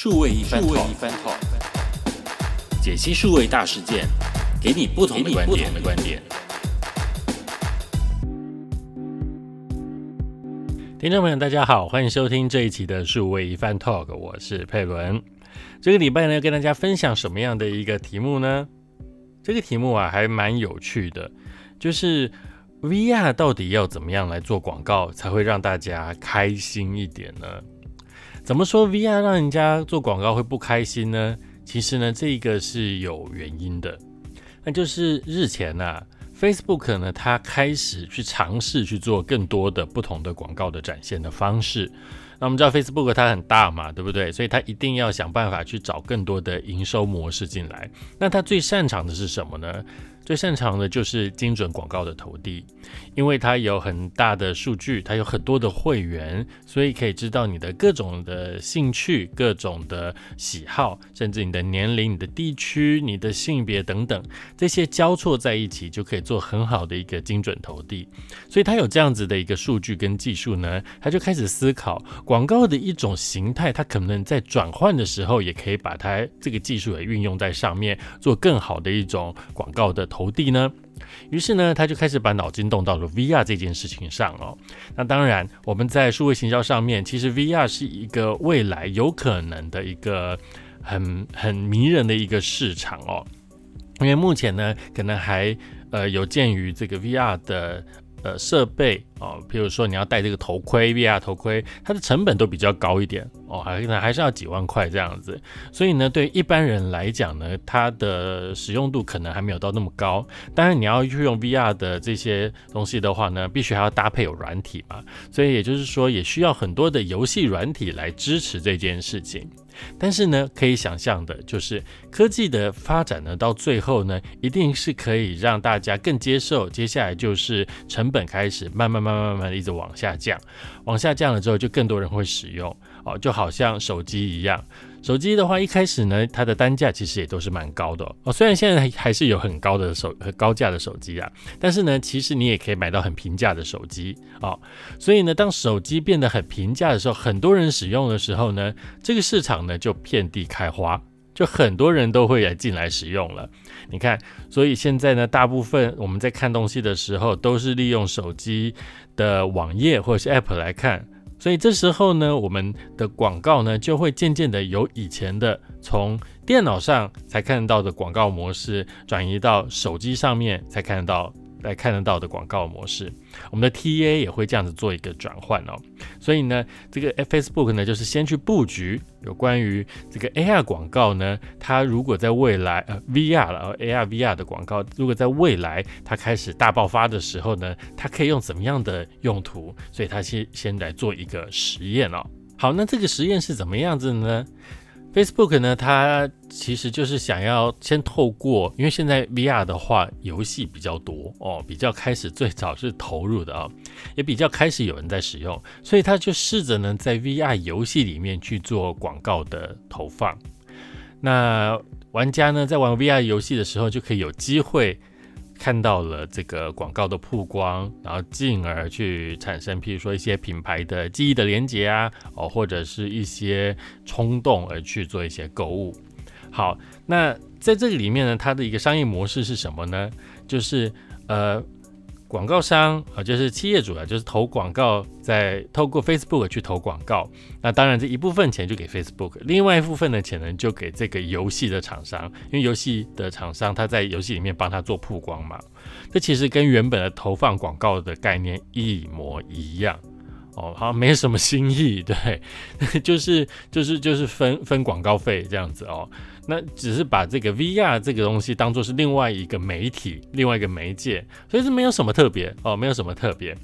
数位一番 talk，解析数位大事件，给你不同的观点。听众朋友，大家好，欢迎收听这一期的数位一番 talk，我是佩伦。这个礼拜呢，要跟大家分享什么样的一个题目呢？这个题目啊，还蛮有趣的，就是 VR 到底要怎么样来做广告，才会让大家开心一点呢？怎么说 VR 让人家做广告会不开心呢？其实呢，这个是有原因的，那就是日前呐，Facebook 呢，它开始去尝试去做更多的不同的广告的展现的方式。那我们知道 Facebook 它很大嘛，对不对？所以它一定要想办法去找更多的营收模式进来。那它最擅长的是什么呢？最擅长的就是精准广告的投递，因为它有很大的数据，它有很多的会员，所以可以知道你的各种的兴趣、各种的喜好，甚至你的年龄、你的地区、你的性别等等，这些交错在一起，就可以做很好的一个精准投递。所以它有这样子的一个数据跟技术呢，它就开始思考广告的一种形态，它可能在转换的时候，也可以把它这个技术也运用在上面，做更好的一种广告的。投递呢？于是呢，他就开始把脑筋动到了 VR 这件事情上哦。那当然，我们在数位行销上面，其实 VR 是一个未来有可能的一个很很迷人的一个市场哦。因为目前呢，可能还呃有鉴于这个 VR 的。呃，设备哦，比如说你要戴这个头盔，VR 头盔，它的成本都比较高一点哦，还可能还是要几万块这样子。所以呢，对一般人来讲呢，它的使用度可能还没有到那么高。当然，你要去用 VR 的这些东西的话呢，必须还要搭配有软体嘛。所以也就是说，也需要很多的游戏软体来支持这件事情。但是呢，可以想象的就是科技的发展呢，到最后呢，一定是可以让大家更接受。接下来就是成本开始慢慢慢慢慢慢一直往下降，往下降了之后，就更多人会使用哦，就好像手机一样。手机的话，一开始呢，它的单价其实也都是蛮高的哦。虽然现在还是有很高的手、很高价的手机啊，但是呢，其实你也可以买到很平价的手机哦。所以呢，当手机变得很平价的时候，很多人使用的时候呢，这个市场呢就遍地开花，就很多人都会来进来使用了。你看，所以现在呢，大部分我们在看东西的时候，都是利用手机的网页或者是 App 来看。所以这时候呢，我们的广告呢就会渐渐的由以前的从电脑上才看得到的广告模式，转移到手机上面才看得到。来看得到的广告模式，我们的 TA 也会这样子做一个转换哦。所以呢，这个 Facebook 呢，就是先去布局有关于这个 AR 广告呢，它如果在未来呃 VR 了，AR VR 的广告，如果在未来它开始大爆发的时候呢，它可以用怎么样的用途？所以它先先来做一个实验哦。好，那这个实验是怎么样子呢？Facebook 呢，它其实就是想要先透过，因为现在 VR 的话，游戏比较多哦，比较开始最早是投入的啊，也比较开始有人在使用，所以他就试着呢，在 VR 游戏里面去做广告的投放。那玩家呢，在玩 VR 游戏的时候，就可以有机会。看到了这个广告的曝光，然后进而去产生，譬如说一些品牌的记忆的连接啊，哦，或者是一些冲动而去做一些购物。好，那在这个里面呢，它的一个商业模式是什么呢？就是呃。广告商啊，就是企业主啊，就是投广告，在透过 Facebook 去投广告。那当然，这一部分钱就给 Facebook，另外一部分的钱呢，就给这个游戏的厂商，因为游戏的厂商他在游戏里面帮他做曝光嘛。这其实跟原本的投放广告的概念一模一样哦，好像没什么新意，对，就是就是就是分分广告费这样子哦。那只是把这个 VR 这个东西当做是另外一个媒体，另外一个媒介，所以是没有什么特别哦，没有什么特别。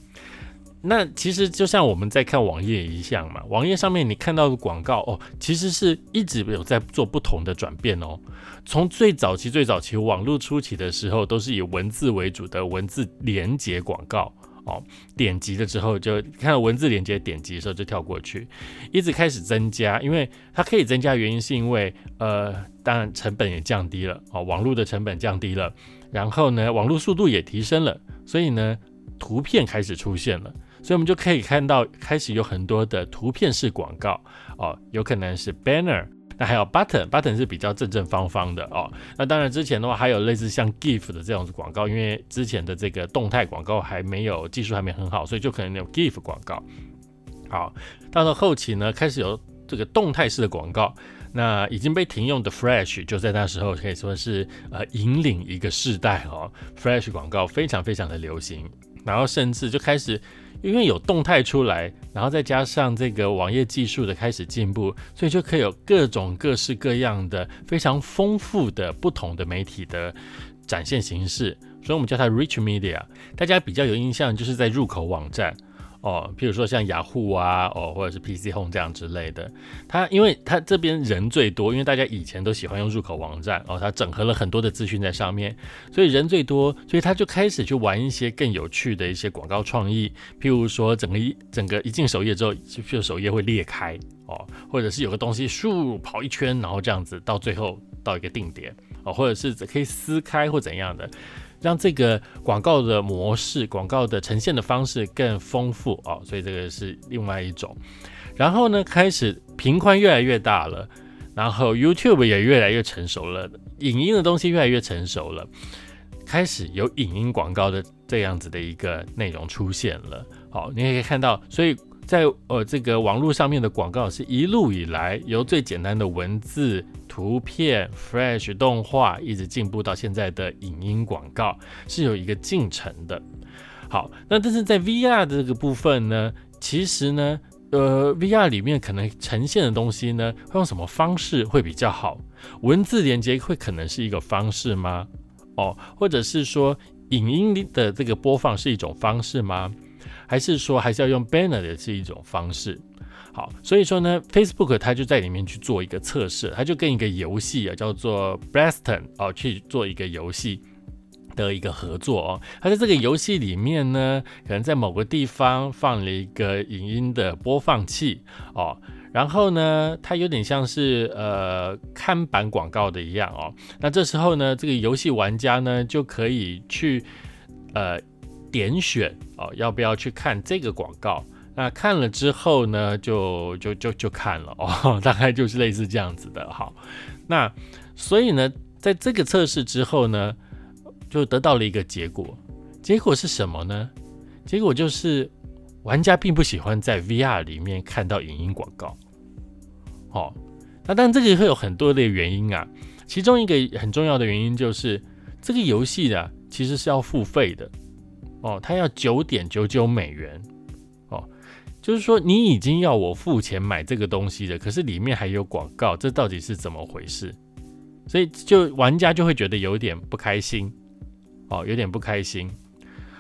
那其实就像我们在看网页一样嘛，网页上面你看到的广告哦，其实是一直有在做不同的转变哦。从最早期、最早期网络初期的时候，都是以文字为主的文字连接广告。哦，点击了之后就看到文字连接，点击的时候就跳过去，一直开始增加，因为它可以增加，原因是因为呃，当然成本也降低了哦，网络的成本降低了，然后呢，网络速度也提升了，所以呢，图片开始出现了，所以我们就可以看到开始有很多的图片式广告哦，有可能是 banner。那还有 button，button 是比较正正方方的哦。那当然之前的话还有类似像 GIF 的这种广告，因为之前的这个动态广告还没有技术还没很好，所以就可能有 GIF 广告。好，到了后期呢，开始有这个动态式的广告，那已经被停用的 Flash 就在那时候可以说是呃引领一个世代哦，Flash 广告非常非常的流行，然后甚至就开始。因为有动态出来，然后再加上这个网页技术的开始进步，所以就可以有各种各式各样的非常丰富的不同的媒体的展现形式，所以我们叫它 rich media。大家比较有印象，就是在入口网站。哦，譬如说像雅虎啊，哦，或者是 PC Home 这样之类的，它因为它这边人最多，因为大家以前都喜欢用入口网站，哦，它整合了很多的资讯在上面，所以人最多，所以他就开始去玩一些更有趣的一些广告创意，譬如说整个一整个一进首页之后，就首页会裂开，哦，或者是有个东西咻跑一圈，然后这样子到最后到一个定点，哦，或者是可以撕开或怎样的。让这个广告的模式、广告的呈现的方式更丰富哦，所以这个是另外一种。然后呢，开始频宽越来越大了，然后 YouTube 也越来越成熟了，影音的东西越来越成熟了，开始有影音广告的这样子的一个内容出现了。好，你也可以看到，所以在呃这个网络上面的广告是一路以来由最简单的文字。图片、Flash 动画一直进步到现在的影音广告，是有一个进程的。好，那但是在 VR 的这个部分呢，其实呢，呃，VR 里面可能呈现的东西呢，会用什么方式会比较好？文字连接会可能是一个方式吗？哦，或者是说影音的这个播放是一种方式吗？还是说还是要用 Banner 的这一种方式？好，所以说呢，Facebook 它就在里面去做一个测试，它就跟一个游戏啊，叫做 b r e s t o n 哦，去做一个游戏的一个合作哦。它在这个游戏里面呢，可能在某个地方放了一个影音的播放器哦，然后呢，它有点像是呃看板广告的一样哦。那这时候呢，这个游戏玩家呢就可以去呃点选哦，要不要去看这个广告。那看了之后呢，就就就就看了哦，大概就是类似这样子的。好，那所以呢，在这个测试之后呢，就得到了一个结果。结果是什么呢？结果就是玩家并不喜欢在 VR 里面看到影音广告。好，那但这个会有很多的原因啊，其中一个很重要的原因就是这个游戏呢其实是要付费的哦，它要九点九九美元。哦就是说，你已经要我付钱买这个东西了，可是里面还有广告，这到底是怎么回事？所以就玩家就会觉得有点不开心，哦，有点不开心。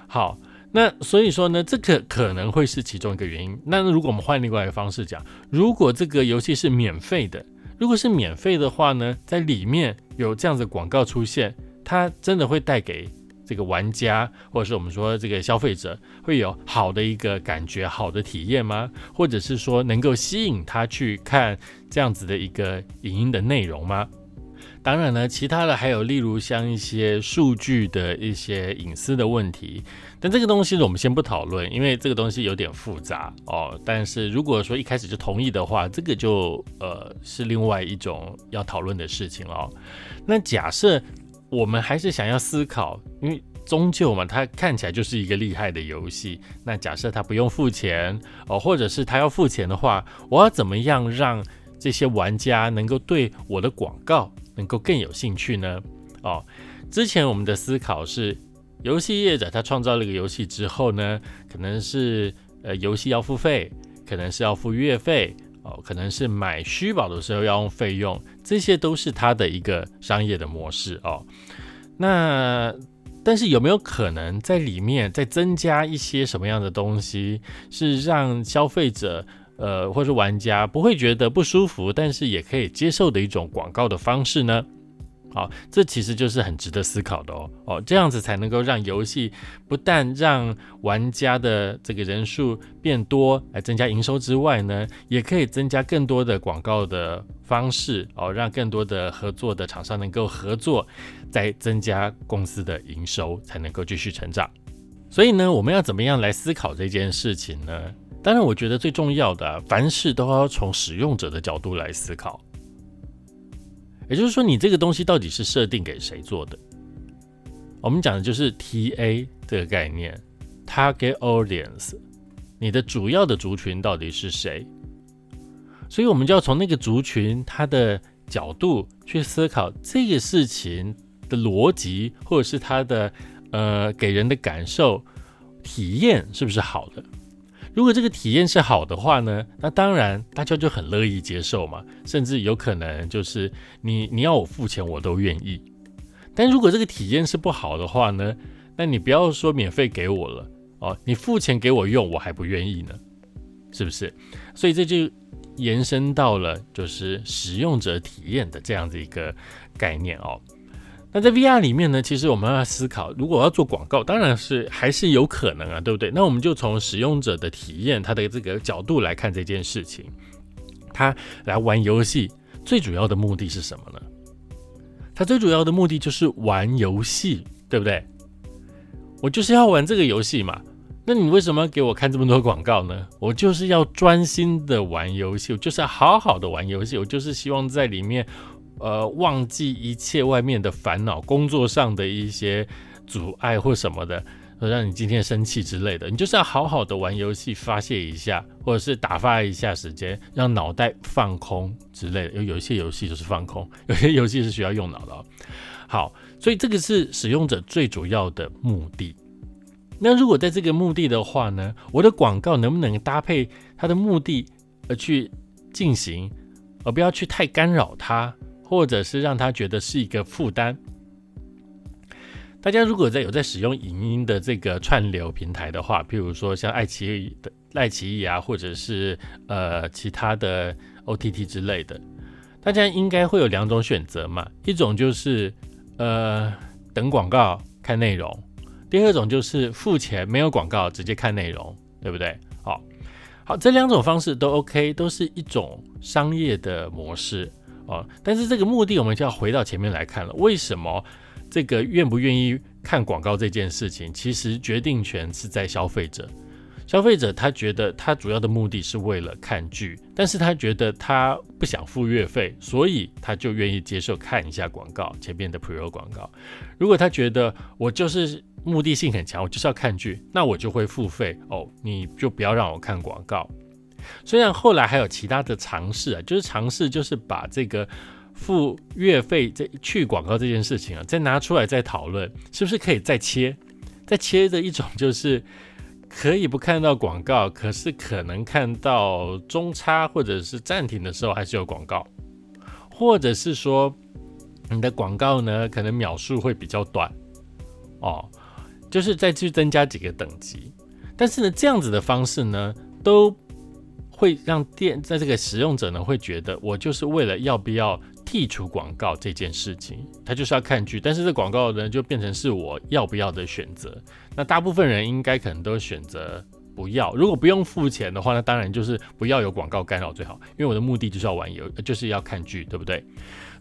好，那所以说呢，这个可能会是其中一个原因。那如果我们换另外一个方式讲，如果这个游戏是免费的，如果是免费的话呢，在里面有这样子广告出现，它真的会带给。这个玩家，或者是我们说这个消费者，会有好的一个感觉、好的体验吗？或者是说能够吸引他去看这样子的一个影音的内容吗？当然呢，其他的还有例如像一些数据的一些隐私的问题，但这个东西我们先不讨论，因为这个东西有点复杂哦。但是如果说一开始就同意的话，这个就呃是另外一种要讨论的事情哦。那假设。我们还是想要思考，因为终究嘛，它看起来就是一个厉害的游戏。那假设它不用付钱哦，或者是它要付钱的话，我要怎么样让这些玩家能够对我的广告能够更有兴趣呢？哦，之前我们的思考是，游戏业者他创造了一个游戏之后呢，可能是呃游戏要付费，可能是要付月费。哦，可能是买虚宝的时候要用费用，这些都是它的一个商业的模式哦。那但是有没有可能在里面再增加一些什么样的东西，是让消费者呃或是玩家不会觉得不舒服，但是也可以接受的一种广告的方式呢？好，这其实就是很值得思考的哦。哦，这样子才能够让游戏不但让玩家的这个人数变多，来增加营收之外呢，也可以增加更多的广告的方式哦，让更多的合作的厂商能够合作，再增加公司的营收，才能够继续成长。所以呢，我们要怎么样来思考这件事情呢？当然，我觉得最重要的，凡事都要从使用者的角度来思考。也就是说，你这个东西到底是设定给谁做的？我们讲的就是 TA 这个概念，Target Audience，你的主要的族群到底是谁？所以，我们就要从那个族群它的角度去思考这个事情的逻辑，或者是它的呃给人的感受体验是不是好的？如果这个体验是好的话呢，那当然大家就很乐意接受嘛，甚至有可能就是你你要我付钱我都愿意。但如果这个体验是不好的话呢，那你不要说免费给我了哦，你付钱给我用我还不愿意呢，是不是？所以这就延伸到了就是使用者体验的这样的一个概念哦。那在 VR 里面呢，其实我们要思考，如果要做广告，当然是还是有可能啊，对不对？那我们就从使用者的体验，他的这个角度来看这件事情。他来玩游戏最主要的目的是什么呢？他最主要的目的就是玩游戏，对不对？我就是要玩这个游戏嘛。那你为什么要给我看这么多广告呢？我就是要专心的玩游戏，我就是要好好的玩游戏，我就是希望在里面。呃，忘记一切外面的烦恼，工作上的一些阻碍或什么的，让你今天生气之类的，你就是要好好的玩游戏发泄一下，或者是打发一下时间，让脑袋放空之类的。有有一些游戏就是放空，有些游戏是需要用脑的。好，所以这个是使用者最主要的目的。那如果在这个目的的话呢，我的广告能不能搭配它的目的而去进行，而不要去太干扰它？或者是让他觉得是一个负担。大家如果在有在使用影音的这个串流平台的话，譬如说像爱奇艺的爱奇艺啊，或者是呃其他的 OTT 之类的，大家应该会有两种选择嘛。一种就是呃等广告看内容，第二种就是付钱没有广告直接看内容，对不对？好，好，这两种方式都 OK，都是一种商业的模式。哦，但是这个目的我们就要回到前面来看了。为什么这个愿不愿意看广告这件事情，其实决定权是在消费者。消费者他觉得他主要的目的是为了看剧，但是他觉得他不想付月费，所以他就愿意接受看一下广告前面的 Pro 广告。如果他觉得我就是目的性很强，我就是要看剧，那我就会付费哦，你就不要让我看广告。虽然后来还有其他的尝试啊，就是尝试就是把这个付月费这去广告这件事情啊，再拿出来再讨论，是不是可以再切？再切的一种就是可以不看到广告，可是可能看到中差或者是暂停的时候还是有广告，或者是说你的广告呢可能秒数会比较短哦，就是再去增加几个等级。但是呢，这样子的方式呢都。会让店在这个使用者呢会觉得我就是为了要不要剔除广告这件事情，他就是要看剧，但是这广告呢就变成是我要不要的选择。那大部分人应该可能都选择不要。如果不用付钱的话，那当然就是不要有广告干扰最好，因为我的目的就是要玩游，就是要看剧，对不对？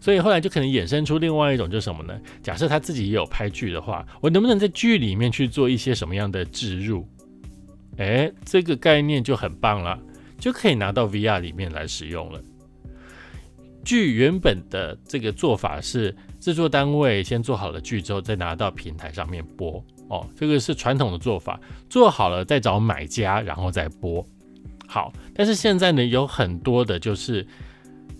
所以后来就可能衍生出另外一种，就是什么呢？假设他自己也有拍剧的话，我能不能在剧里面去做一些什么样的置入？哎，这个概念就很棒了。就可以拿到 VR 里面来使用了。剧原本的这个做法是制作单位先做好了剧之后，再拿到平台上面播。哦，这个是传统的做法，做好了再找买家，然后再播。好，但是现在呢，有很多的就是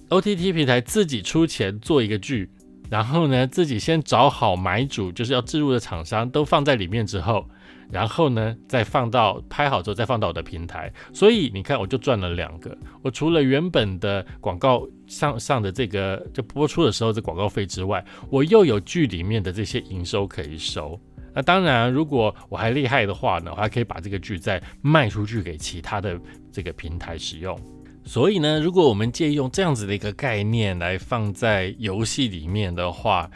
OTT 平台自己出钱做一个剧，然后呢，自己先找好买主，就是要置入的厂商都放在里面之后。然后呢，再放到拍好之后，再放到我的平台。所以你看，我就赚了两个。我除了原本的广告上上的这个就播出的时候这广告费之外，我又有剧里面的这些营收可以收。那当然，如果我还厉害的话呢，我还可以把这个剧再卖出去给其他的这个平台使用。所以呢，如果我们借用这样子的一个概念来放在游戏里面的话，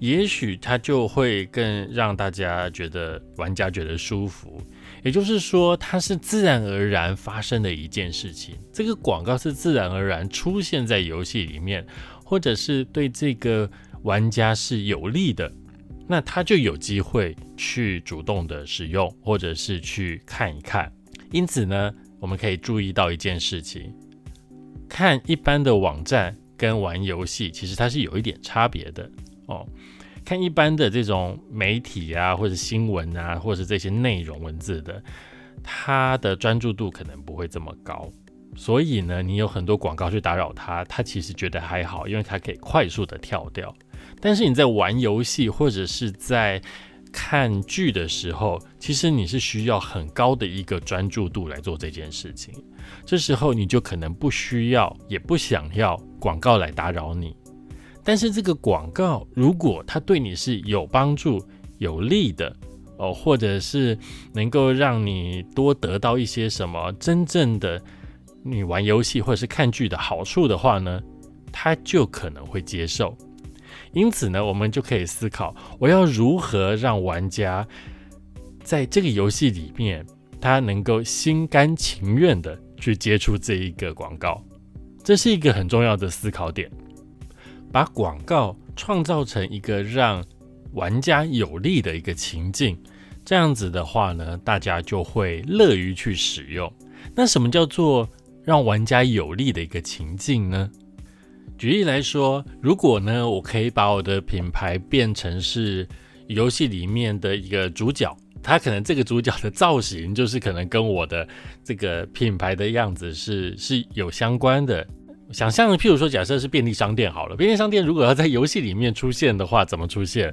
也许它就会更让大家觉得玩家觉得舒服，也就是说，它是自然而然发生的一件事情。这个广告是自然而然出现在游戏里面，或者是对这个玩家是有利的，那他就有机会去主动的使用，或者是去看一看。因此呢，我们可以注意到一件事情：看一般的网站跟玩游戏其实它是有一点差别的哦。看一般的这种媒体啊，或者新闻啊，或者这些内容文字的，它的专注度可能不会这么高。所以呢，你有很多广告去打扰他，他其实觉得还好，因为他可以快速的跳掉。但是你在玩游戏或者是在看剧的时候，其实你是需要很高的一个专注度来做这件事情。这时候你就可能不需要，也不想要广告来打扰你。但是这个广告如果它对你是有帮助、有利的哦，或者是能够让你多得到一些什么真正的。你玩游戏或者是看剧的好处的话呢，他就可能会接受。因此呢，我们就可以思考，我要如何让玩家在这个游戏里面，他能够心甘情愿的去接触这一个广告。这是一个很重要的思考点，把广告创造成一个让玩家有利的一个情境，这样子的话呢，大家就会乐于去使用。那什么叫做？让玩家有利的一个情境呢？举例来说，如果呢，我可以把我的品牌变成是游戏里面的一个主角，他可能这个主角的造型就是可能跟我的这个品牌的样子是是有相关的。想象，譬如说，假设是便利商店好了，便利商店如果要在游戏里面出现的话，怎么出现？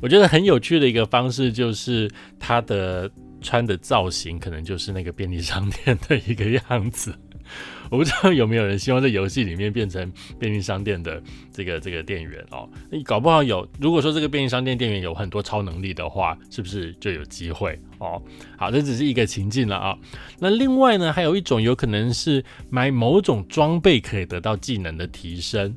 我觉得很有趣的一个方式就是他的穿的造型可能就是那个便利商店的一个样子。我不知道有没有人希望在游戏里面变成 便利商店的这个这个店员哦？你搞不好有。如果说这个便利商店店员有很多超能力的话，是不是就有机会哦？好，这只是一个情境了啊。那另外呢，还有一种有可能是买某种装备可以得到技能的提升。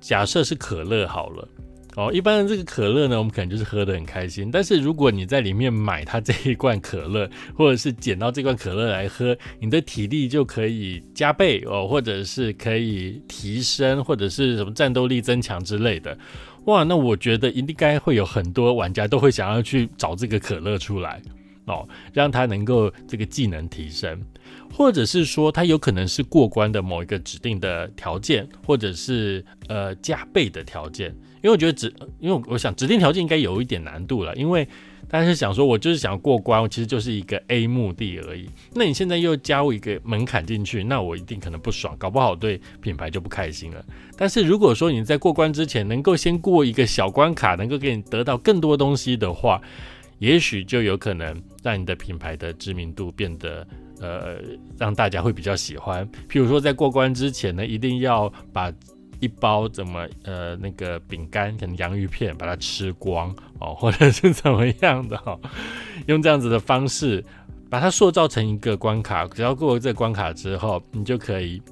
假设是可乐好了。哦，一般的这个可乐呢，我们可能就是喝得很开心。但是如果你在里面买它这一罐可乐，或者是捡到这罐可乐来喝，你的体力就可以加倍哦，或者是可以提升，或者是什么战斗力增强之类的。哇，那我觉得应该会有很多玩家都会想要去找这个可乐出来哦，让它能够这个技能提升，或者是说它有可能是过关的某一个指定的条件，或者是呃加倍的条件。因为我觉得指，因为我想指定条件应该有一点难度了，因为大家想说，我就是想过关，其实就是一个 A 目的而已。那你现在又加入一个门槛进去，那我一定可能不爽，搞不好对品牌就不开心了。但是如果说你在过关之前能够先过一个小关卡，能够给你得到更多东西的话，也许就有可能让你的品牌的知名度变得呃，让大家会比较喜欢。譬如说在过关之前呢，一定要把。一包怎么呃那个饼干，可能洋芋片把它吃光哦，或者是怎么样的哈，用这样子的方式把它塑造成一个关卡，只要过了这个关卡之后，你就可以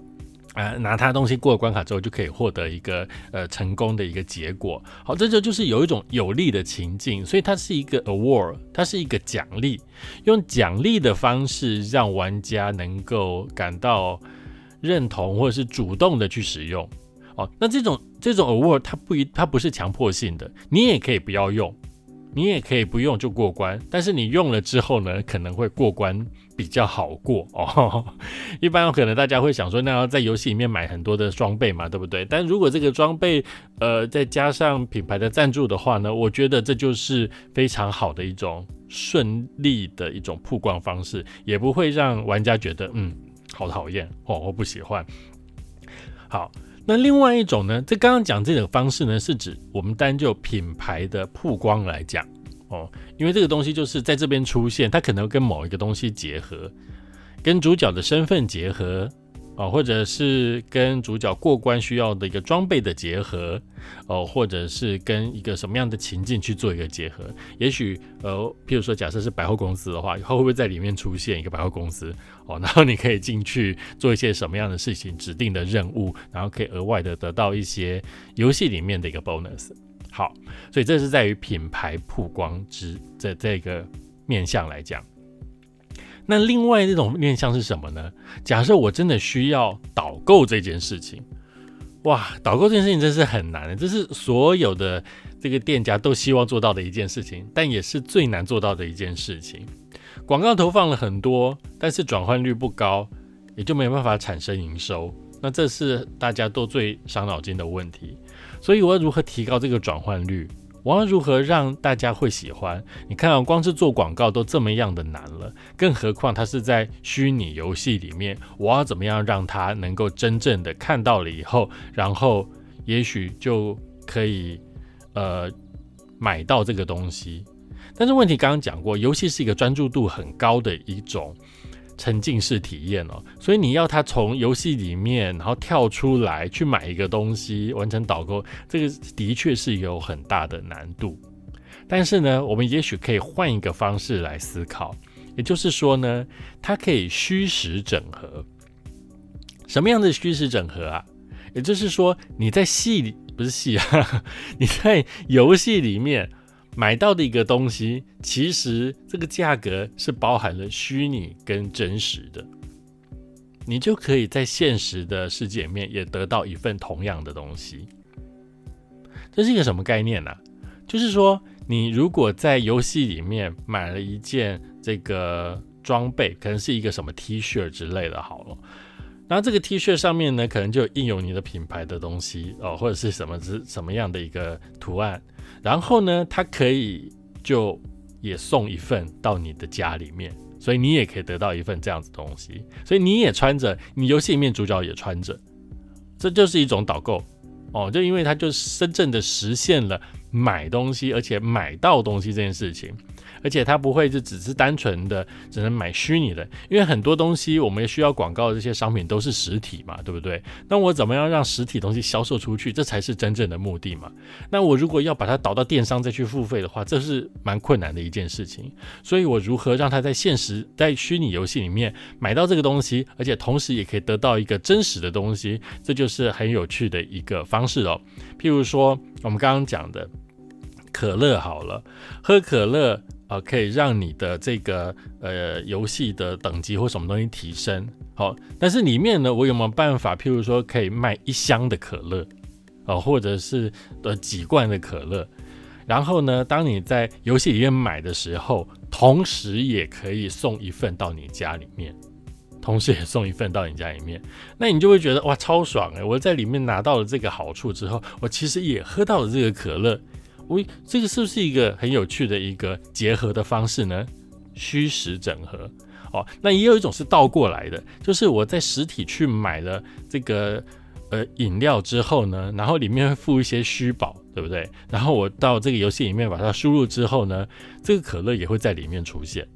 呃拿它东西过了关卡之后，就可以获得一个呃成功的一个结果。好，这就就是有一种有利的情境，所以它是一个 award，它是一个奖励，用奖励的方式让玩家能够感到认同或者是主动的去使用。那这种这种 award 它不一它不是强迫性的，你也可以不要用，你也可以不用就过关。但是你用了之后呢，可能会过关比较好过哦。一般可能大家会想说，那要在游戏里面买很多的装备嘛，对不对？但如果这个装备呃再加上品牌的赞助的话呢，我觉得这就是非常好的一种顺利的一种曝光方式，也不会让玩家觉得嗯好讨厌哦，我不喜欢。好。那另外一种呢？这刚刚讲这种方式呢，是指我们单就品牌的曝光来讲哦，因为这个东西就是在这边出现，它可能跟某一个东西结合，跟主角的身份结合。哦，或者是跟主角过关需要的一个装备的结合，哦，或者是跟一个什么样的情境去做一个结合？也许，呃，譬如说，假设是百货公司的话，以后会不会在里面出现一个百货公司？哦，然后你可以进去做一些什么样的事情，指定的任务，然后可以额外的得到一些游戏里面的一个 bonus。好，所以这是在于品牌曝光之这这个面向来讲。那另外这种面向是什么呢？假设我真的需要导购这件事情，哇，导购这件事情真是很难的，这是所有的这个店家都希望做到的一件事情，但也是最难做到的一件事情。广告投放了很多，但是转换率不高，也就没办法产生营收那这是大家都最伤脑筋的问题。所以我要如何提高这个转换率？我要如何让大家会喜欢？你看啊，光是做广告都这么样的难了，更何况它是在虚拟游戏里面，我要怎么样让他能够真正的看到了以后，然后也许就可以呃买到这个东西？但是问题刚刚讲过，游戏是一个专注度很高的一种。沉浸式体验哦，所以你要他从游戏里面然后跳出来去买一个东西，完成导购，这个的确是有很大的难度。但是呢，我们也许可以换一个方式来思考，也就是说呢，它可以虚实整合。什么样的虚实整合啊？也就是说，你在戏里不是戏啊，你在游戏里面。买到的一个东西，其实这个价格是包含了虚拟跟真实的，你就可以在现实的世界里面也得到一份同样的东西。这是一个什么概念呢？就是说，你如果在游戏里面买了一件这个装备，可能是一个什么 T 恤之类的，好了。然后这个 T 恤上面呢，可能就印有你的品牌的东西哦，或者是什么是什么样的一个图案。然后呢，它可以就也送一份到你的家里面，所以你也可以得到一份这样子东西。所以你也穿着，你游戏里面主角也穿着，这就是一种导购哦，就因为它就真正的实现了买东西，而且买到东西这件事情。而且它不会就只是单纯的只能买虚拟的，因为很多东西我们需要广告的这些商品都是实体嘛，对不对？那我怎么样让实体东西销售出去，这才是真正的目的嘛？那我如果要把它导到电商再去付费的话，这是蛮困难的一件事情。所以我如何让它在现实在虚拟游戏里面买到这个东西，而且同时也可以得到一个真实的东西，这就是很有趣的一个方式哦。譬如说我们刚刚讲的可乐好了，喝可乐。啊，可以让你的这个呃游戏的等级或什么东西提升，好，但是里面呢，我有没有办法，譬如说可以卖一箱的可乐，哦，或者是呃几罐的可乐，然后呢，当你在游戏里面买的时候，同时也可以送一份到你家里面，同时也送一份到你家里面，那你就会觉得哇，超爽诶！我在里面拿到了这个好处之后，我其实也喝到了这个可乐。喂，这个是不是一个很有趣的一个结合的方式呢？虚实整合哦，那也有一种是倒过来的，就是我在实体去买了这个呃饮料之后呢，然后里面会附一些虚宝，对不对？然后我到这个游戏里面把它输入之后呢，这个可乐也会在里面出现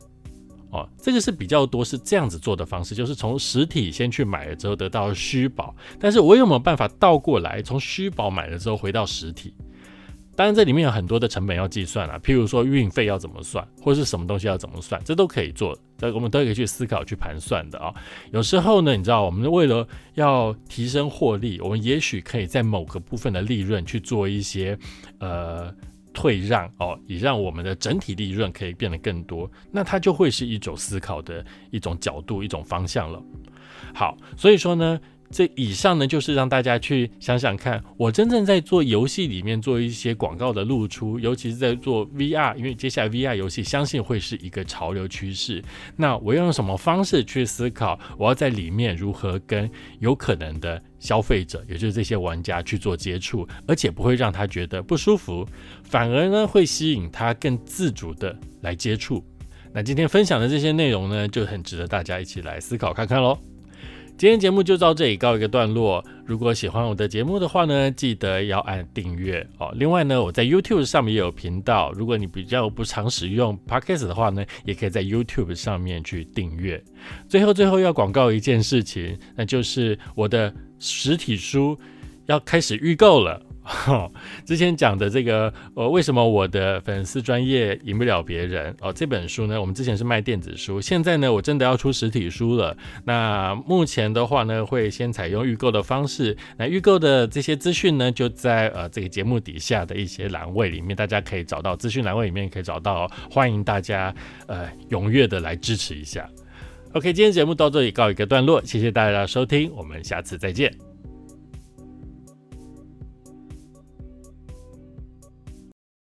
哦。这个是比较多是这样子做的方式，就是从实体先去买了之后得到虚宝，但是我有没有办法倒过来，从虚宝买了之后回到实体？当然，这里面有很多的成本要计算啊，譬如说运费要怎么算，或者是什么东西要怎么算，这都可以做，这我们都可以去思考、去盘算的啊。有时候呢，你知道，我们为了要提升获利，我们也许可以在某个部分的利润去做一些呃退让哦，以让我们的整体利润可以变得更多，那它就会是一种思考的一种角度、一种方向了。好，所以说呢。这以上呢，就是让大家去想想看，我真正在做游戏里面做一些广告的露出，尤其是在做 VR，因为接下来 VR 游戏相信会是一个潮流趋势。那我要用什么方式去思考？我要在里面如何跟有可能的消费者，也就是这些玩家去做接触，而且不会让他觉得不舒服，反而呢会吸引他更自主的来接触。那今天分享的这些内容呢，就很值得大家一起来思考看看喽。今天节目就到这里告一个段落。如果喜欢我的节目的话呢，记得要按订阅哦。另外呢，我在 YouTube 上面也有频道。如果你比较不常使用 Podcast 的话呢，也可以在 YouTube 上面去订阅。最后，最后要广告一件事情，那就是我的实体书要开始预购了。哈 之前讲的这个，呃，为什么我的粉丝专业赢不了别人？哦，这本书呢，我们之前是卖电子书，现在呢，我真的要出实体书了。那目前的话呢，会先采用预购的方式。那预购的这些资讯呢，就在呃这个节目底下的一些栏位里面，大家可以找到资讯栏位里面可以找到。欢迎大家呃踊跃的来支持一下。OK，今天节目到这里告一个段落，谢谢大家的收听，我们下次再见。